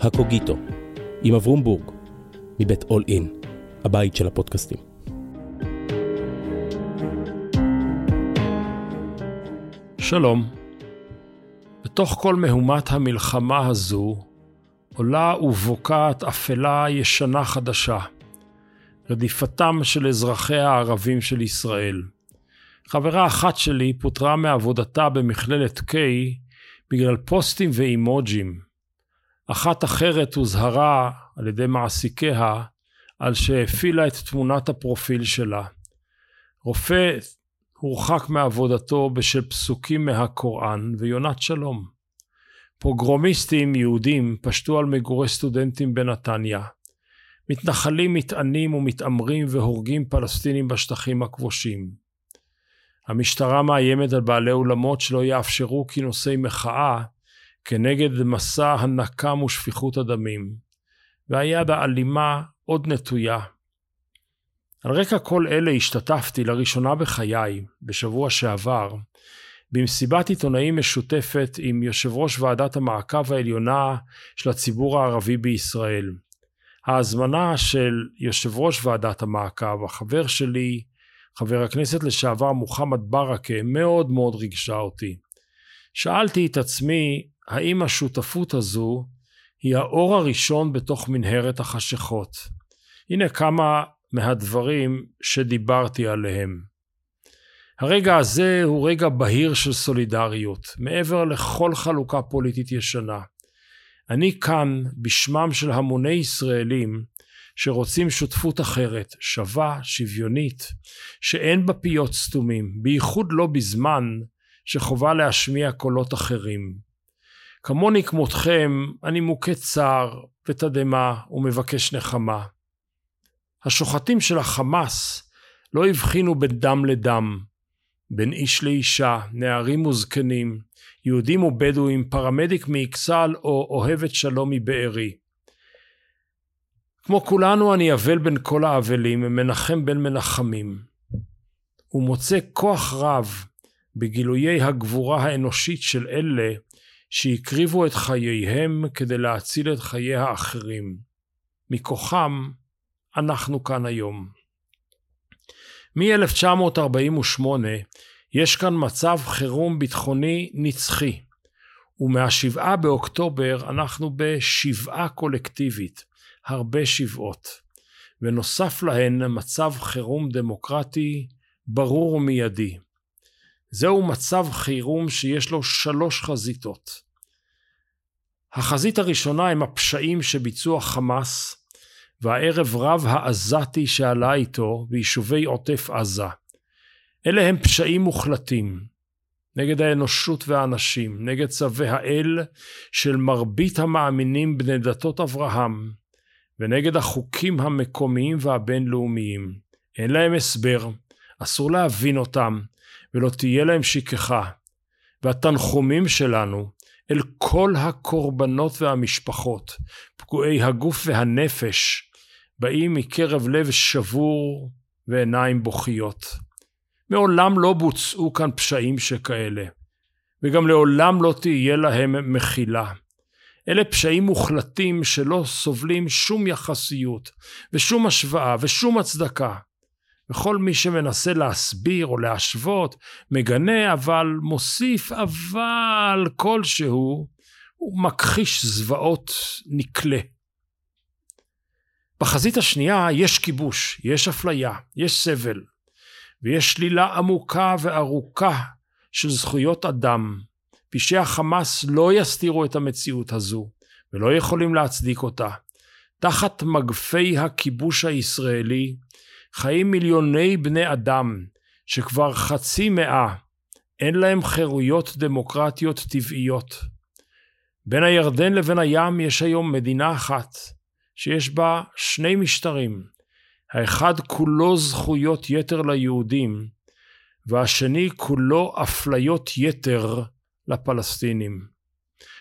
הקוגיטו, עם אברום בורג, מבית אול אין, הבית של הפודקאסטים. שלום. בתוך כל מהומת המלחמה הזו, עולה ובוקעת אפלה ישנה חדשה, רדיפתם של אזרחיה הערבים של ישראל. חברה אחת שלי פוטרה מעבודתה במכללת K בגלל פוסטים ואימוג'ים. אחת אחרת הוזהרה על ידי מעסיקיה על שהפעילה את תמונת הפרופיל שלה. רופא הורחק מעבודתו בשל פסוקים מהקוראן ויונת שלום. פוגרומיסטים יהודים פשטו על מגורי סטודנטים בנתניה. מתנחלים מתענים ומתעמרים והורגים פלסטינים בשטחים הכבושים. המשטרה מאיימת על בעלי אולמות שלא יאפשרו כינוסי מחאה כנגד מסע הנקם ושפיכות הדמים, והיד האלימה עוד נטויה. על רקע כל אלה השתתפתי לראשונה בחיי, בשבוע שעבר, במסיבת עיתונאים משותפת עם יושב ראש ועדת המעקב העליונה של הציבור הערבי בישראל. ההזמנה של יושב ראש ועדת המעקב, החבר שלי, חבר הכנסת לשעבר מוחמד ברכה, מאוד מאוד ריגשה אותי. שאלתי את עצמי, האם השותפות הזו היא האור הראשון בתוך מנהרת החשכות? הנה כמה מהדברים שדיברתי עליהם. הרגע הזה הוא רגע בהיר של סולידריות, מעבר לכל חלוקה פוליטית ישנה. אני כאן בשמם של המוני ישראלים שרוצים שותפות אחרת, שווה, שוויונית, שאין בה פיות סתומים, בייחוד לא בזמן שחובה להשמיע קולות אחרים. כמוני כמותכם, אני מוכה צער ותדהמה ומבקש נחמה. השוחטים של החמאס לא הבחינו בין דם לדם, בין איש לאישה, נערים וזקנים, יהודים ובדואים, פרמדיק מאכסל או אוהבת שלום מבארי. כמו כולנו אני אבל בין כל האבלים, מנחם בין מנחמים, ומוצא כוח רב בגילויי הגבורה האנושית של אלה שהקריבו את חייהם כדי להציל את חיי האחרים. מכוחם אנחנו כאן היום. מ-1948 יש כאן מצב חירום ביטחוני נצחי, ומהשבעה באוקטובר אנחנו בשבעה קולקטיבית, הרבה שבעות, ונוסף להן מצב חירום דמוקרטי ברור ומיידי. זהו מצב חירום שיש לו שלוש חזיתות. החזית הראשונה הם הפשעים שביצעו החמאס והערב רב העזתי שעלה איתו ביישובי עוטף עזה. אלה הם פשעים מוחלטים נגד האנושות והאנשים, נגד צווי האל של מרבית המאמינים בני דתות אברהם, ונגד החוקים המקומיים והבינלאומיים. אין להם הסבר, אסור להבין אותם, ולא תהיה להם שכחה. והתנחומים שלנו אל כל הקורבנות והמשפחות, פגועי הגוף והנפש, באים מקרב לב שבור ועיניים בוכיות. מעולם לא בוצעו כאן פשעים שכאלה, וגם לעולם לא תהיה להם מחילה. אלה פשעים מוחלטים שלא סובלים שום יחסיות, ושום השוואה, ושום הצדקה. וכל מי שמנסה להסביר או להשוות, מגנה, אבל מוסיף אבל כלשהו, הוא מכחיש זוועות נקלה. בחזית השנייה יש כיבוש, יש אפליה, יש סבל, ויש שלילה עמוקה וארוכה של זכויות אדם. פשעי החמאס לא יסתירו את המציאות הזו, ולא יכולים להצדיק אותה. תחת מגפי הכיבוש הישראלי חיים מיליוני בני אדם שכבר חצי מאה אין להם חירויות דמוקרטיות טבעיות. בין הירדן לבין הים יש היום מדינה אחת, שיש בה שני משטרים, האחד כולו זכויות יתר ליהודים, והשני כולו אפליות יתר לפלסטינים.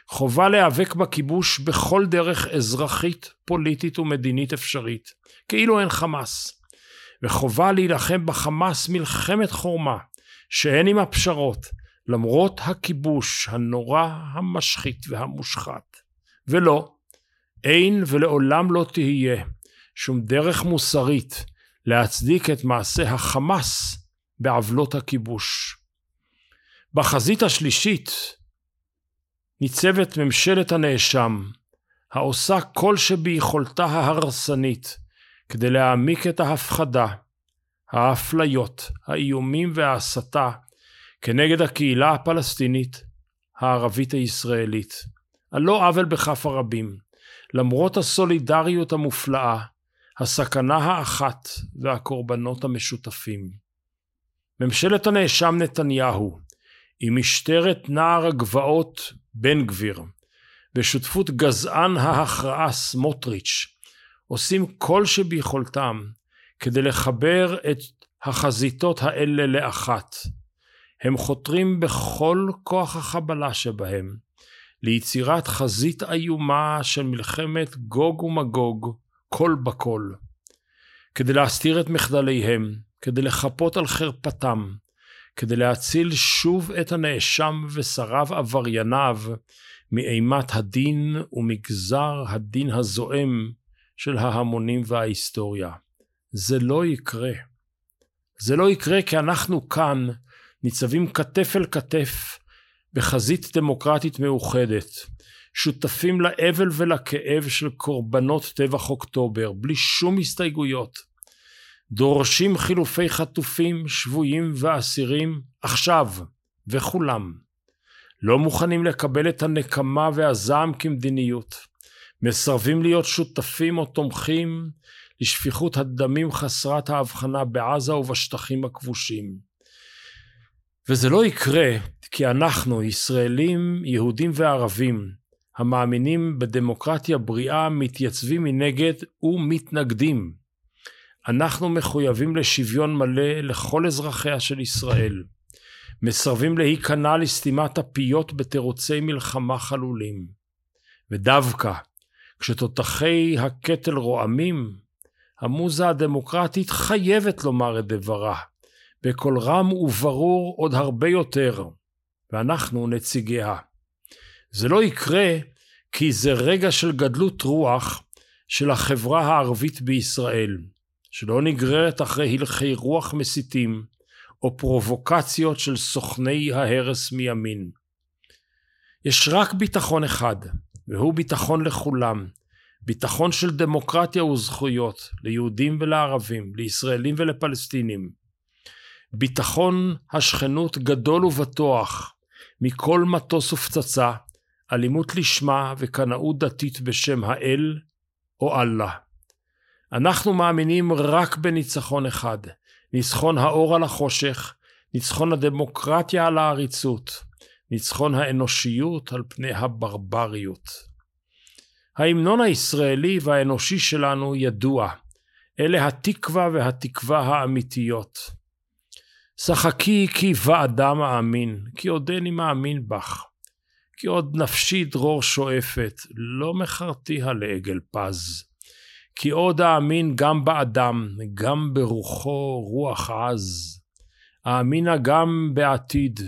חובה להיאבק בכיבוש בכל דרך אזרחית, פוליטית ומדינית אפשרית, כאילו אין חמאס. וחובה להילחם בחמאס מלחמת חורמה, שאין עם הפשרות, למרות הכיבוש הנורא, המשחית והמושחת. ולא, אין ולעולם לא תהיה שום דרך מוסרית להצדיק את מעשה החמאס בעוולות הכיבוש. בחזית השלישית ניצבת ממשלת הנאשם, העושה כל שביכולתה ההרסנית כדי להעמיק את ההפחדה, האפליות, האיומים וההסתה כנגד הקהילה הפלסטינית, הערבית הישראלית. על לא עוול בכף הרבים, למרות הסולידריות המופלאה, הסכנה האחת והקורבנות המשותפים. ממשלת הנאשם נתניהו, עם משטרת נער הגבעות בן גביר, ושותפות גזען ההכרעה סמוטריץ', עושים כל שביכולתם כדי לחבר את החזיתות האלה לאחת. הם חותרים בכל כוח החבלה שבהם ליצירת חזית איומה של מלחמת גוג ומגוג, כל בכל. כדי להסתיר את מחדליהם, כדי לחפות על חרפתם, כדי להציל שוב את הנאשם ושריו עברייניו מאימת הדין ומגזר הדין הזועם של ההמונים וההיסטוריה. זה לא יקרה. זה לא יקרה כי אנחנו כאן ניצבים כתף אל כתף בחזית דמוקרטית מאוחדת, שותפים לאבל ולכאב של קורבנות טבח אוקטובר, בלי שום הסתייגויות. דורשים חילופי חטופים, שבויים ואסירים עכשיו, וכולם. לא מוכנים לקבל את הנקמה והזעם כמדיניות. מסרבים להיות שותפים או תומכים לשפיכות הדמים חסרת ההבחנה בעזה ובשטחים הכבושים. וזה לא יקרה כי אנחנו, ישראלים, יהודים וערבים, המאמינים בדמוקרטיה בריאה, מתייצבים מנגד ומתנגדים. אנחנו מחויבים לשוויון מלא לכל אזרחיה של ישראל. מסרבים להיכנע לסתימת הפיות בתירוצי מלחמה חלולים. ודווקא כשתותחי הקטל רועמים, המוזה הדמוקרטית חייבת לומר את דברה, בקול רם וברור עוד הרבה יותר, ואנחנו נציגיה. זה לא יקרה כי זה רגע של גדלות רוח של החברה הערבית בישראל, שלא נגררת אחרי הלכי רוח מסיתים או פרובוקציות של סוכני ההרס מימין. יש רק ביטחון אחד, והוא ביטחון לכולם, ביטחון של דמוקרטיה וזכויות ליהודים ולערבים, לישראלים ולפלסטינים. ביטחון השכנות גדול ובטוח מכל מטוס ופצצה, אלימות לשמה וקנאות דתית בשם האל או אללה. אנחנו מאמינים רק בניצחון אחד, ניצחון האור על החושך, ניצחון הדמוקרטיה על העריצות, ניצחון האנושיות על פני הברבריות. ההמנון הישראלי והאנושי שלנו ידוע, אלה התקווה והתקווה האמיתיות. שחקי כי ואדם מאמין, כי עודני מאמין בך. כי עוד נפשי דרור שואפת, לא מכרתיה לעגל פז. כי עוד אאמין גם באדם, גם ברוחו רוח עז. האמינה גם בעתיד,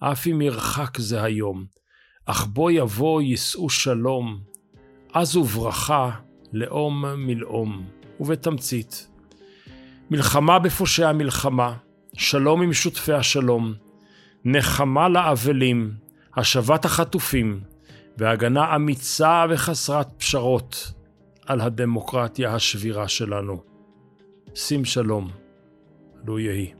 אף אם ירחק זה היום, אך בו יבוא יישאו שלום, אז וברכה לאום מלאום. ובתמצית, מלחמה בפושעי המלחמה, שלום עם שותפי השלום, נחמה לאבלים, השבת החטופים והגנה אמיצה וחסרת פשרות על הדמוקרטיה השבירה שלנו. שים שלום, לו יהי.